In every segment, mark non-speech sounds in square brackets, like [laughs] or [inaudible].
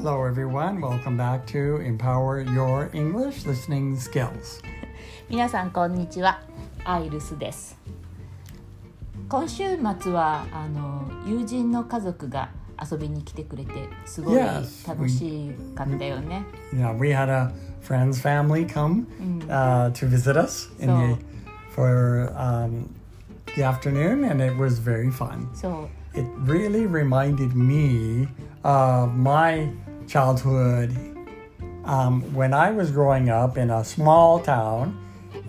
Hello, everyone. Welcome back to Empower Your English Listening Skills. [laughs] 皆さんこんにちはアイルスです今週末はあの友人の家族が遊びに来てくれてすごい Yes, 楽しかったよね、 Yeah, we had a friend's family come uh, to visit us in So- the, for um, the afternoon, and it was very fun. そう It really reminded me of my childhood um, when I was growing up in a small town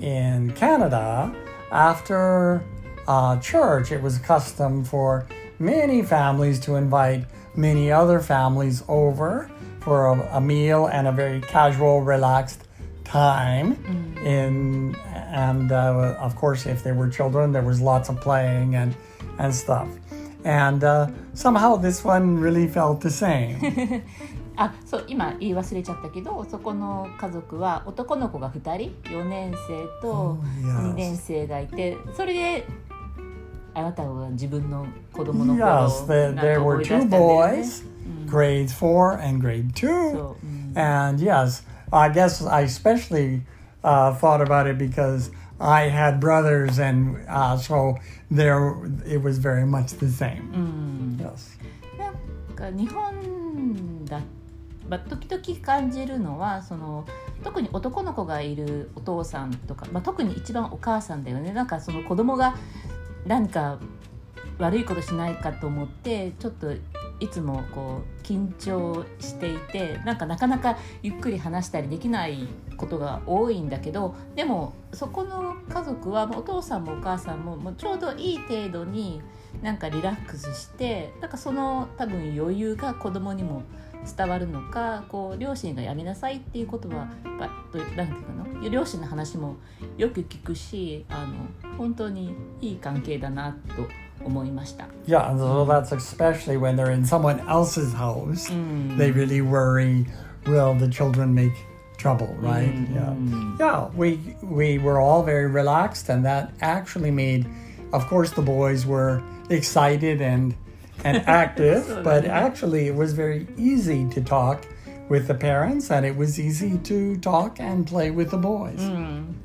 in Canada. After uh, church, it was custom for many families to invite many other families over for a, a meal and a very casual, relaxed time. In and uh, of course, if there were children, there was lots of playing and and stuff. And uh, somehow this one really felt the same. [laughs] あそう今言い忘れちゃったけどそこの家族は男の子が2人4年生と Oh, yes. 2年生がいてそれであなたは自分の子供の頃 yes, をか there 思 were い出し two たん boys, grade four and grade two. そう、うん、And yes, I guess I especially uh, thought about it because I had brothers, and uh, so there it was very much the same. Yes. なんか日本だ、まあ、時々感じるのはその特に男の子がいるお父さんとか、まあ、特に一番お母さんだよね。なんかその子供が何か悪いことしないかと思ってちょっといつもこう緊張していてなんかなかなかゆっくり話したりできないことが多いんだけどでもそこの家族はお父さんもお母さんももうちょうどいい程度になんかリラックスしてなんかその多分余裕が子供にも伝わるのかこう両親がやめなさいっていうことはやっぱなんていうかな両親の話もよく聞くしあの本当にいい関係だなと思いました。Yeah, so that's especially when they're in someone else's house. They really worry, will the children make trouble, right? Yeah. Yeah, we we were all very relaxed and that actually made of course the boys were excited and and [laughs] active, but actually it was very easy to talk with the parents and it was easy to talk and play with the boys.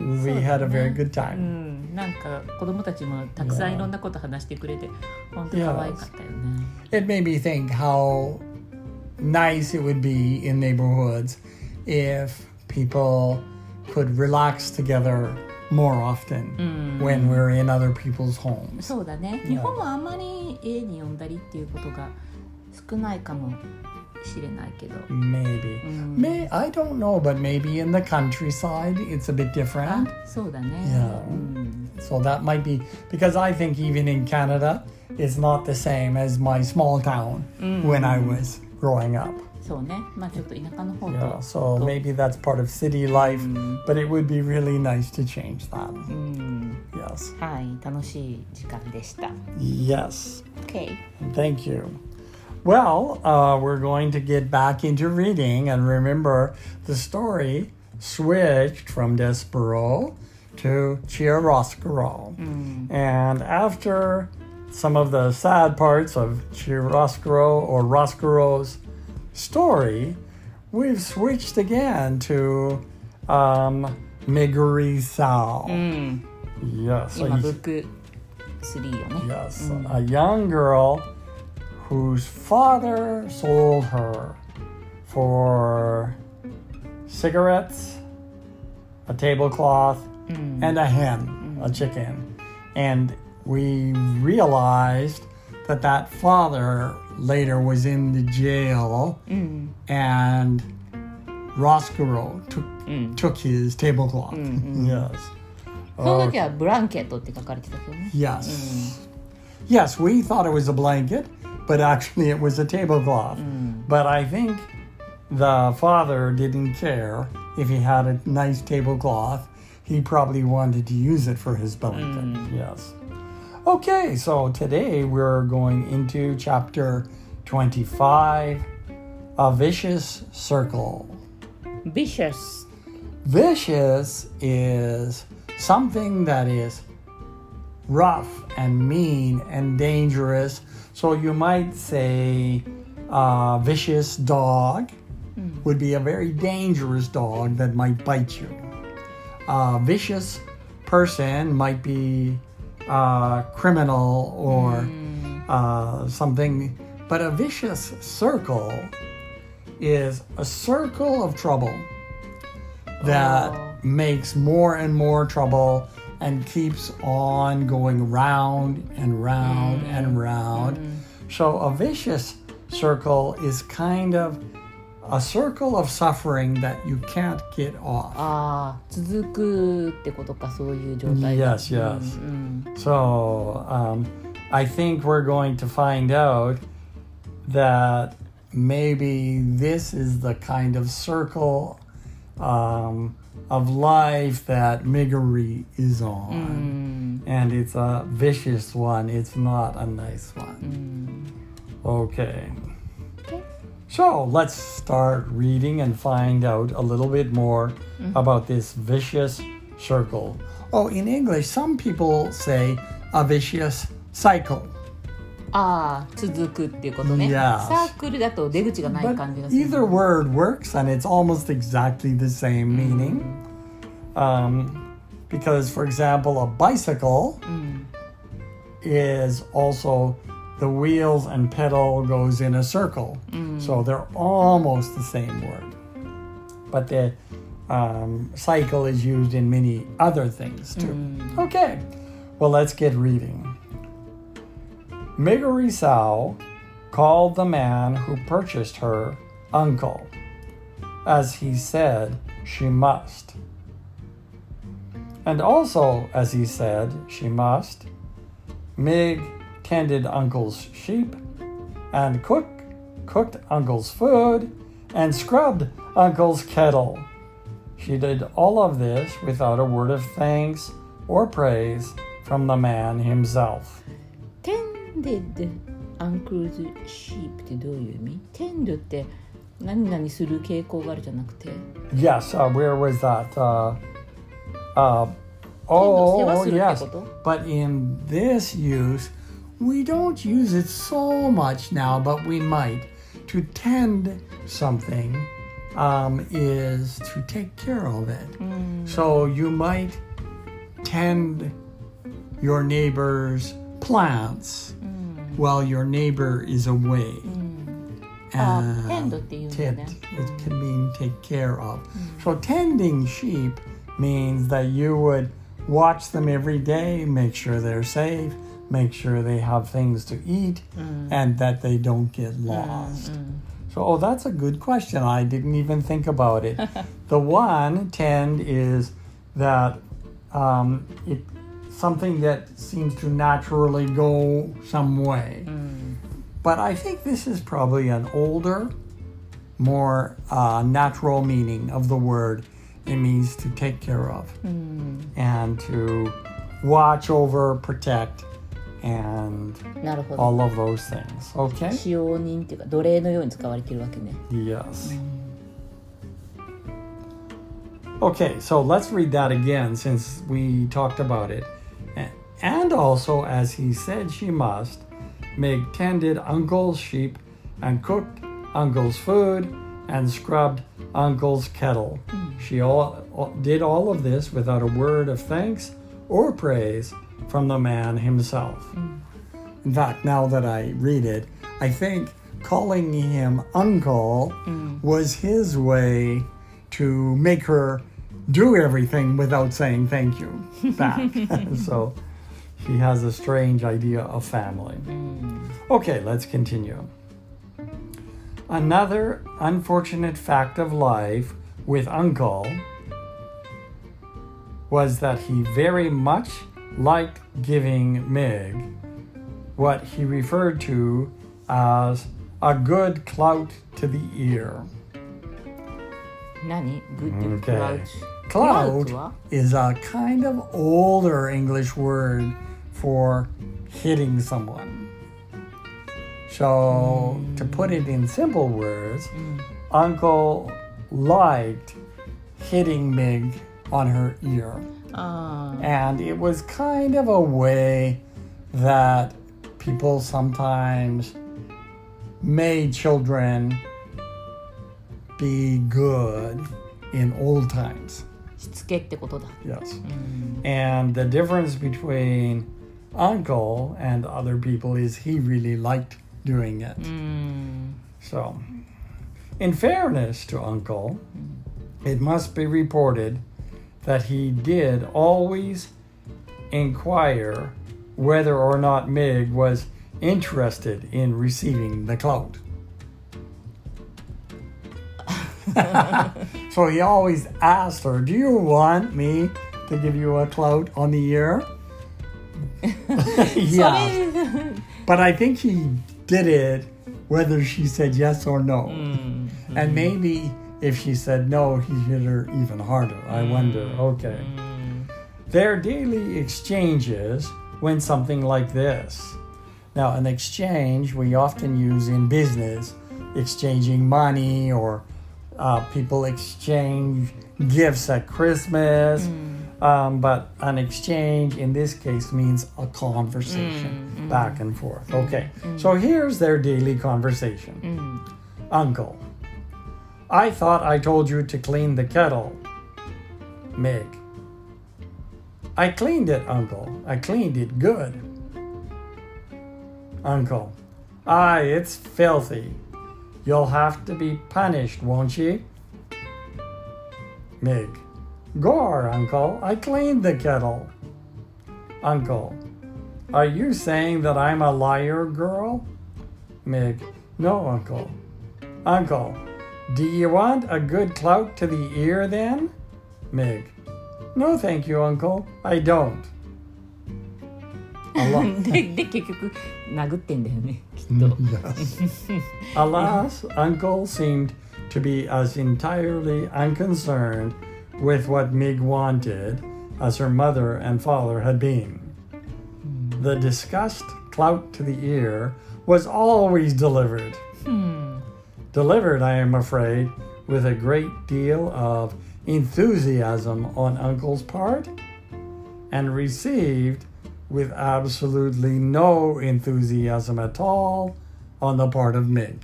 We had a very good う time. ん、なんか子供たちもたくさんいろんなこと話してくれて本当可愛かったよね。 it made me think how nice it would be in neighborhoods if people could relax together more often when we're in other people's homes. そうだね日本はあんまり家に呼んだりっていうことが少ないかもしれないけど Maybe. May I don't know, but maybe in the countryside it's a bit あ different. そうだね、 Yeah. うん、 So that might be because I think even in Canada it's not the same as my small town when I was growing up. so maybe that's part of city life, mm. but it would be really nice to change that. Mm. Yes. Yes. Okay. Thank you. Well, uh, we're going to get back into reading, and remember the story switched from Despereaux to Chiaroscuro. Mm. And after some of the sad parts of Chiaroscuro or Roscuro's story, we've switched again to um, Miggery Sow. Mm. Yes. Yes. Mm. A young girl whose father sold her for cigarettes, a tablecloth, mm. and a hen, a chicken. And we realized that that father later was in the jail, mm. and Roscuro took mm. took his tablecloth. Mm-hmm. [laughs] yes. その時はブランケットって書かれてたけどね。Yes.、Mm. Yes, we thought it was a blanket, but actually it was a tablecloth. Mm. But I think the father didn't care if he had a nice tablecloth. He probably wanted to use it for his blanket. Mm. Yes. Okay, so today we're going into chapter 25 A Vicious Circle. Vicious Vicious is something that is rough and mean and dangerous. So you might say uh, vicious dog, would be a very dangerous dog that might bite you. A vicious person might be a criminal or hmm. uh, something, but a vicious circle is a circle of trouble that Oh. makes more and more trouble and keeps on going round and round and hmm. round. Hmm. So a vicious circle is kind of a circle of suffering that you can't get off. Ah, ああ、続くってことか、そういう状態。Yes, yes. うん、うん、so, um, I think we're going to find out that maybe this is the kind of circle um, of life that Miggery is on. Mm. And it's a vicious one, it's not a nice one. Mm. Okay. Okay. So let's start reading and find out a little bit more about this vicious circle. Oh, in English, some people say a vicious cycle. ああ続くっていうことね、 Yes. サークルだと出口がない But 感じがする either word works and it's almost exactly the same meaning. Um, because, for example, a bicycle うん is also the wheels and pedal goes in a circle. So they're almost the same word. But the um, cycle is used in many other things too. Okay, well, let's get reading. Miggery Sow called the man who purchased her uncle, as he said she must. And also, as he said she must, Mig tended Uncle's sheep, and cook, cooked Uncle's food, and scrubbed Uncle's kettle. She did all of this without a word of thanks or praise from the man himself. テンデッドアンクルズシープってどういう意味テンドって何々する傾向があるじゃなくて Yes, uh, where was that? Uh, uh, oh, 世話するって yes. こと But in this use, we don't use it so much now, but we might. To tend something um, is to take care of it. Mm. So you might tend your neighbor's plants mm. while your neighbor is away. Mm. Uh, uh, tend, it can mean take care of. Mm. So tending sheep means that you would watch them every day, make sure they're safe make sure they have things to eat, mm. and that they don't get mm, lost. Mm. So, oh, that's a good question. I didn't even think about it. [laughs] the one tend is that um, it something that seems to naturally go some way. But I think this is probably an older, more uh, natural meaning of the word. It means to take care of and to watch over, protect, and なるほど all of those things. Okay? 使用人っていうか奴隷のように使われてるわけね Yes. Okay, so let's read that again since we talked about it. A- And also, as he said she must, Meg tended Uncle's sheep and cooked Uncle's food and scrubbed Uncle's kettle. She all, all- did all of this without a word of thanks or praise from the man himself. Mm. In fact, now that I read it, I think calling him uncle mm. was his way to make her do everything without saying thank you [laughs] back. [laughs] so she has a strange idea of family. Mm. Okay, let's continue. Another unfortunate fact of life with Uncle was that he very much liked giving Mig what he referred to as a good clout to the ear. Good okay. clout. Clout is a kind of older English word for hitting someone. So, mm. to put it in simple words, mm. Uncle liked hitting Mig on her ear. あ And it was kind of a way that people sometimes made children be good in old times. しつけってことだ Yes. うん And the difference between uncle and other people is he really liked doing it. うん So, in fairness to Uncle, it must be reported that he did always inquire whether or not Meg was interested in receiving the clout. [laughs] so he always asked her, Do you want me to give you a clout on the ear? [laughs] yeah. but I think he did it whether she said yes or no. Mm. Mm-hmm. And maybe if she said no, he hit her even harder. I mm. wonder, okay. Mm. Their daily exchanges went something like this. Now, an exchange we often use in business, exchanging money or uh, people exchange gifts at Christmas. Mm. Um, but an exchange in this case means a conversation mm. mm. back and forth. Okay, mm. so here's their daily conversation Uncle, I thought I told you to clean the kettle. Meg, I cleaned it, Uncle. I cleaned it good. Uncle, aye, it's filthy. You'll have to be punished, won't ye? Meg, Gore, Uncle, I cleaned the kettle. Uncle, are you saying that I'm a liar, girl? Meg, no, Uncle. Uncle, do you want a good clout to the ear then? Meg, no, thank you, Uncle. I don't. Allah- でで結局殴ってんだよねきっと yes. Alas, Uncle seemed to be as entirely unconcerned with what Mig wanted as her mother and father had been. The discussed clout to the ear was always delivered. うん、 delivered, I am afraid, with a great deal of enthusiasm on Uncle's part, and received with absolutely no enthusiasm at all on the part of Mick.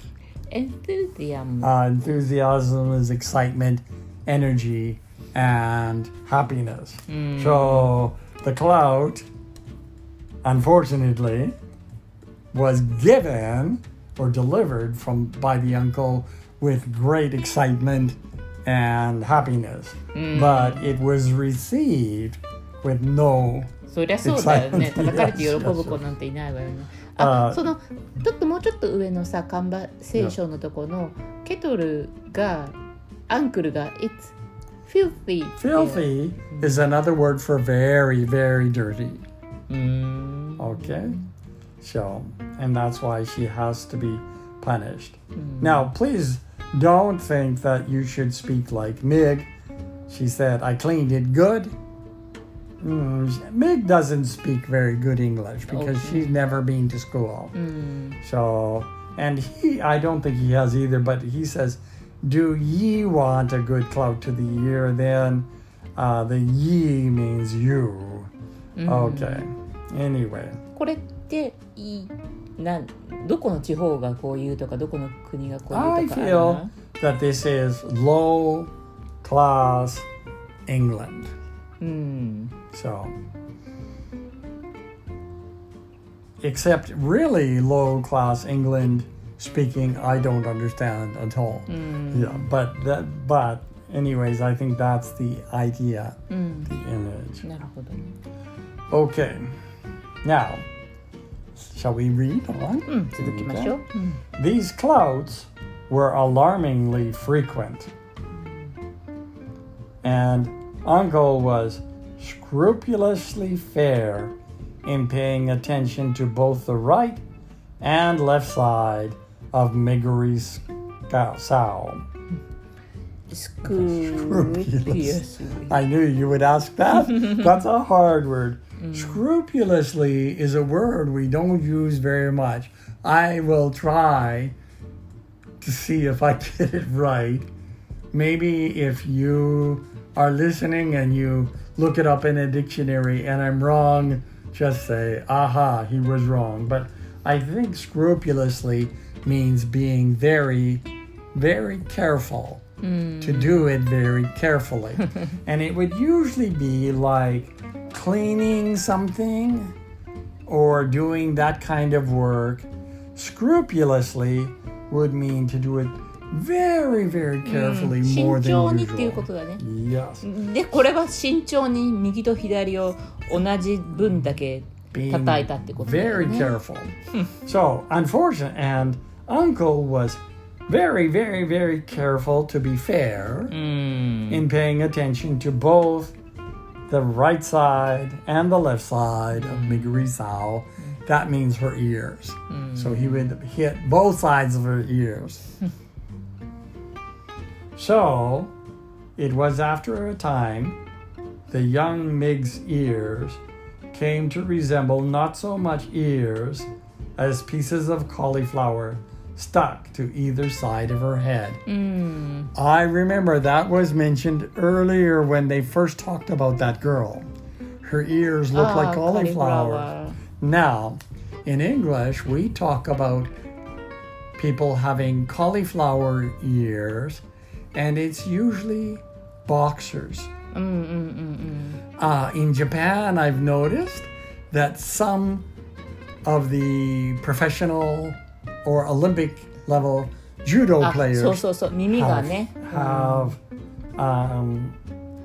Enthusiasm. Uh, enthusiasm is excitement, energy, and happiness. Mm. So the clout, unfortunately, was given or delivered from by the uncle with great excitement and happiness, but it was received with no. そりゃそうだよね Excitement. 叩かれて喜ぶ子なんていないわよねあ[laughs] そのちょっともうちょっと上のさ看板聖書のとこのケトルがアンクルが It's filthy Filthy is another word for very, very dirty. うーん Okay. So, And that's why she has to be punished. Mm. Now, please don't think that you should speak like Mig. She said, I cleaned it good. Mm, Mig doesn't speak very good English because okay. she's never been to school. Mm. So, and he, I don't think he has either, but he says, Do ye want a good clout to the year? Then uh, the ye means you. Mm. Okay. Anyway. これていいなんどこの地方がこういうとかどこの国がこう I いうとかある feel の that this is low class England. うん、 So, except really low class England speaking, I don't understand at all. うん、 Yeah, but that, but anyways, I think that's the idea, うん、 the image. なるほどね Okay, now, Shall we read on? Hmm. Mm. Hmm. These clouds were alarmingly frequent, and Uncle was scrupulously fair in paying attention to both the right and left side of Miggery's sow. Scrupulously. [laughs] I knew you would ask that. [laughs] That's a hard word. Scrupulously is a word we don't use very much. I will try to see if I [laughs] get it right. Maybe if you are listening and you look it up in a dictionary and I'm wrong, just say, aha, he was wrong. But I think scrupulously means being very, very careful to hmm. do it very carefully. [laughs] and it would usually be like cleaning something or doing that kind of work scrupulously would mean to do it very, very carefully 慎 more 重 than にっていうこ usual. とだね Yes. でこれは慎重に右と左を同じ分だけ Being 叩いたってことだよ very ね careful. [laughs] so, unfortunate, and Uncle was very, very, very careful to be fair うん in paying attention to both the right side and the left side of Miggery Sow. Mm-hmm. That means her ears. Mm. So he would hit both sides of her ears. [laughs] so it was after a time the young Mig's ears came to resemble not so much ears as pieces of cauliflower stuck to either side of her head. Mm. I remember that was mentioned earlier when they first talked about that girl. Her ears look oh, like cauliflowers. Now, in English, we talk about people having cauliflower ears, and it's usually boxers. Mm, mm, mm, mm. uh, in Japan, I've noticed that some of the professional or Olympic level judo うんあ players そうそうそう耳が have, ね have um,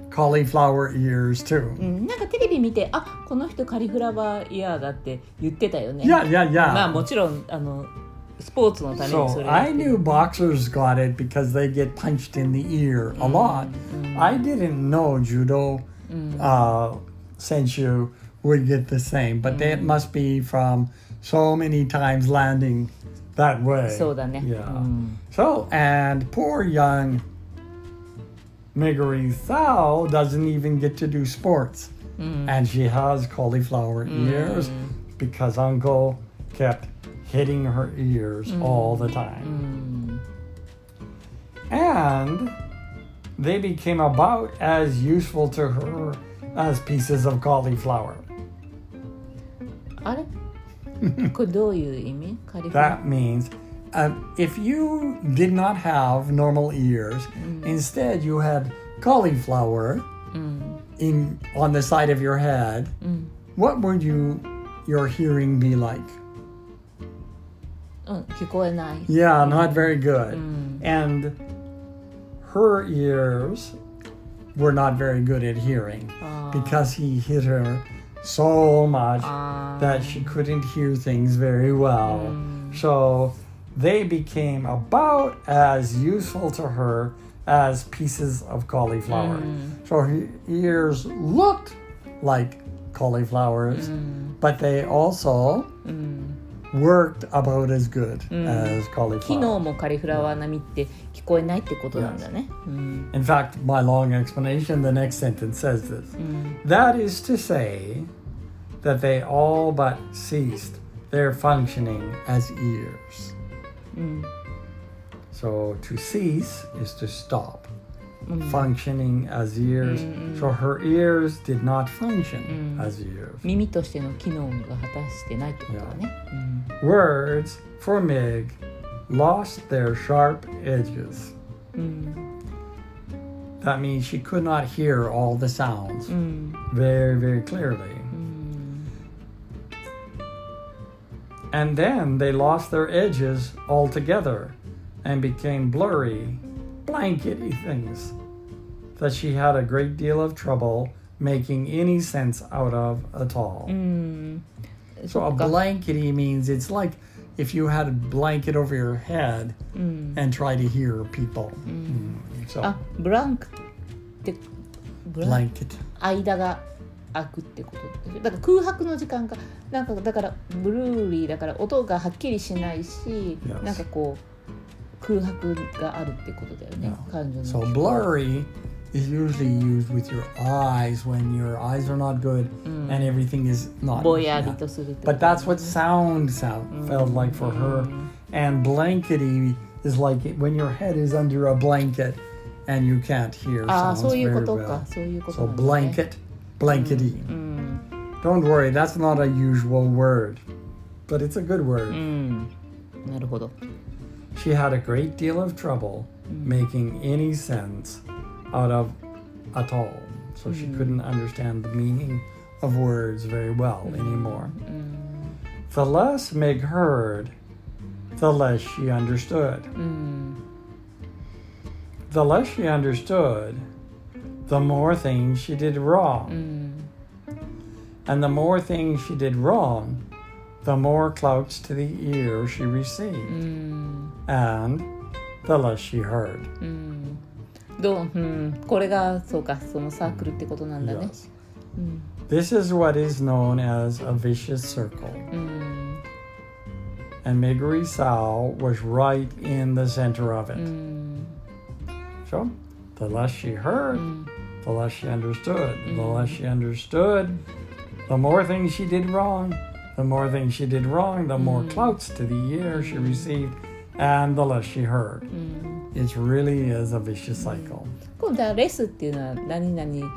cauliflower ears too. うん、なんかテレビ見てあこの人カリフラワーイヤーだって言ってたよね Yeah, yeah, yeah. まあもちろんあのスポーツのためにそ So れ I knew boxers got it because they get punched in the ear a lot. I didn't know judo uh, senshu would get the same, but that must be from so many times landing that way. Yeah. So, and poor young Miggery Sow doesn't even get to do sports. And she has cauliflower ears because Uncle kept hitting her ears all the time. And they became about as useful to her as pieces of cauliflower. あれ [laughs] That means uh, if you did not have normal ears, mm. instead you had cauliflower mm. in on the side of your head, mm. what would you your hearing be like? Yeah, not very good. And her ears were not very good at hearing because he hit her so much um, that she ah. couldn't hear things very well. Mm. So they became about as useful to her as pieces of cauliflower. Mm. So her ears looked like cauliflowers, mm. but they also mm worked about as good as 昨日 cauliflower. もカリフラワー並みって聞こえないってことなんだね、うん In fact, my long explanation, the next sentence says this. うん That is to say, that they all but ceased their functioning as ears. うん So to cease is to stop. うん Functioning as ears. So her ears did not function Mm. as ears. 耳としての機能が果たしてないってことだね、 Words for Mig lost their sharp edges. うん That means she could not hear all the sounds うん very, very clearly. うん、 And then they lost their edges altogether and became blurry, blankety things that she had a great deal of trouble making any sense out of at all. うん、 So そ a っか、 blankety means it's like if you had a blanket over your head うん、 and try to hear people. Mm. So あブランクってブラン blanket. 間が空くってことだから空白の時間がなんかだからブルーリーだから音がはっきりしないし、 Yes. なんかこう空白があるってことだよね、 Yeah. 感情の So blurry is usually used with your eyes when your eyes are not good mm. and everything is not. Yeah. But that's what sound sound mm. felt like for her. And blankety is like when your head is under a blanket and you can't hear ah, sounds very well. So blanket, blankety. Don't worry, that's not a usual word, but it's a good word. She had a great deal of trouble making any sense out of at all. So she mm. couldn't understand the meaning of words very well mm. anymore. Mm. The less Meg heard, the less she understood. Mm. The less she understood, the more things she did wrong. Mm. And the more things she did wrong, the more clouts to the ear she received, and the less she heard. どう、うん、これがそうかそのサークルってことなんだね。Yes. うん、This is what is known as a vicious circle.、うん、And Miggery Sow was right in the center of it.、うん、so the less she heard, mm. the less she understood. The mm. less she understood, the more things she did wrong. The more things she did wrong, the more mm. clouts to the ear she received, and the less she heard. うん。 It really is a vicious cycle. 今度はレスっていうのは何々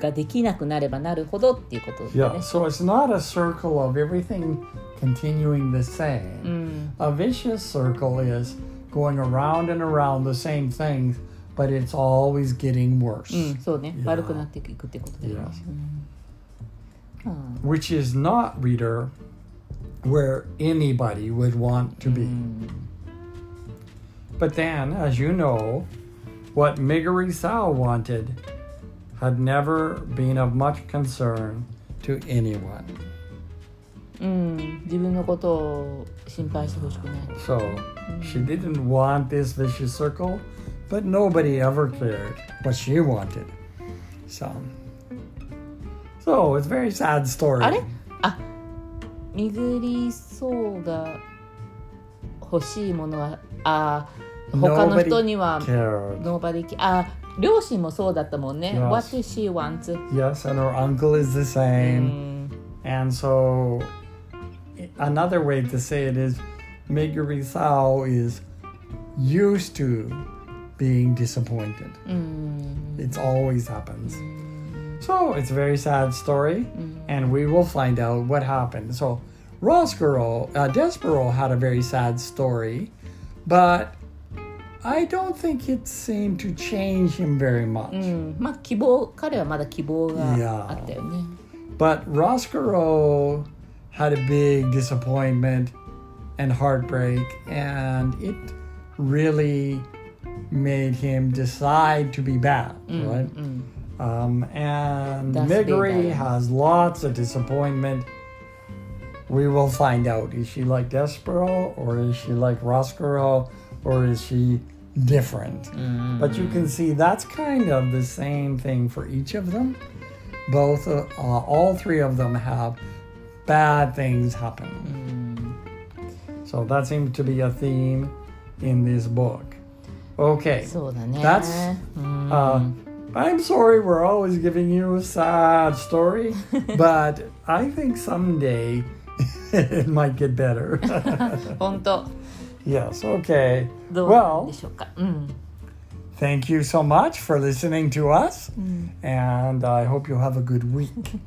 ができなくなればなるほどっていうことですね。 Yeah, so it's not a circle of everything continuing the う same. ん、 A vicious circle is going around and around the same things, but it's always getting worse. うん、そうね、 Yeah. 悪くなっていくってことだよね。 Yes. うん Which is not, reader, where anybody would want to う be. ん But then, as you know, what Miguri Sao wanted had never been of much concern to anyone. うん、自分のことを心配してほしくない。 So she didn't want this vicious circle, but nobody ever cared what she wanted. So, so it's a very sad story. あれあミグリソウが欲しいものはあ 他の人には nobody, nobody あ両親もそうだったもんね。Yes. does she want? Yes, and her uncle is the same.、Mm. And so another way to say it is Miggery Sow is used to being disappointed. Mm. It always happens. Mm. So it's a very sad story, mm. and we will find out what happened. So Ross Girl, uh, Despereaux had a very sad story, but I don't think it seemed to change him very much. Mm, yeah. But Roscuro had a big disappointment and heartbreak, and it really made him decide to be bad, mm, right? Mm. Um, and Miggery has lots of disappointment. We will find out. Is she like Despereaux, or is she like Roscuro, or is she different. Mm. But you can see that's kind of the same thing for each of them. Both, uh, uh all three of them have bad things happening. Mm. So that seems to be a theme in this book. Okay. That's. Uh, mm. I'm sorry we're always giving you a sad story, [laughs] but I think someday [laughs] it might get better. [laughs] 本当 yes, okay. どうなん Well, でしょうか。うん、 thank you so much for listening to us, うん、 and I hope you have a good week. [laughs]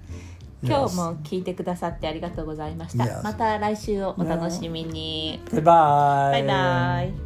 今日も聞いてくださってありがとうございました。 Yes. また来週をお楽しみに。 Goodbye. バイバイ。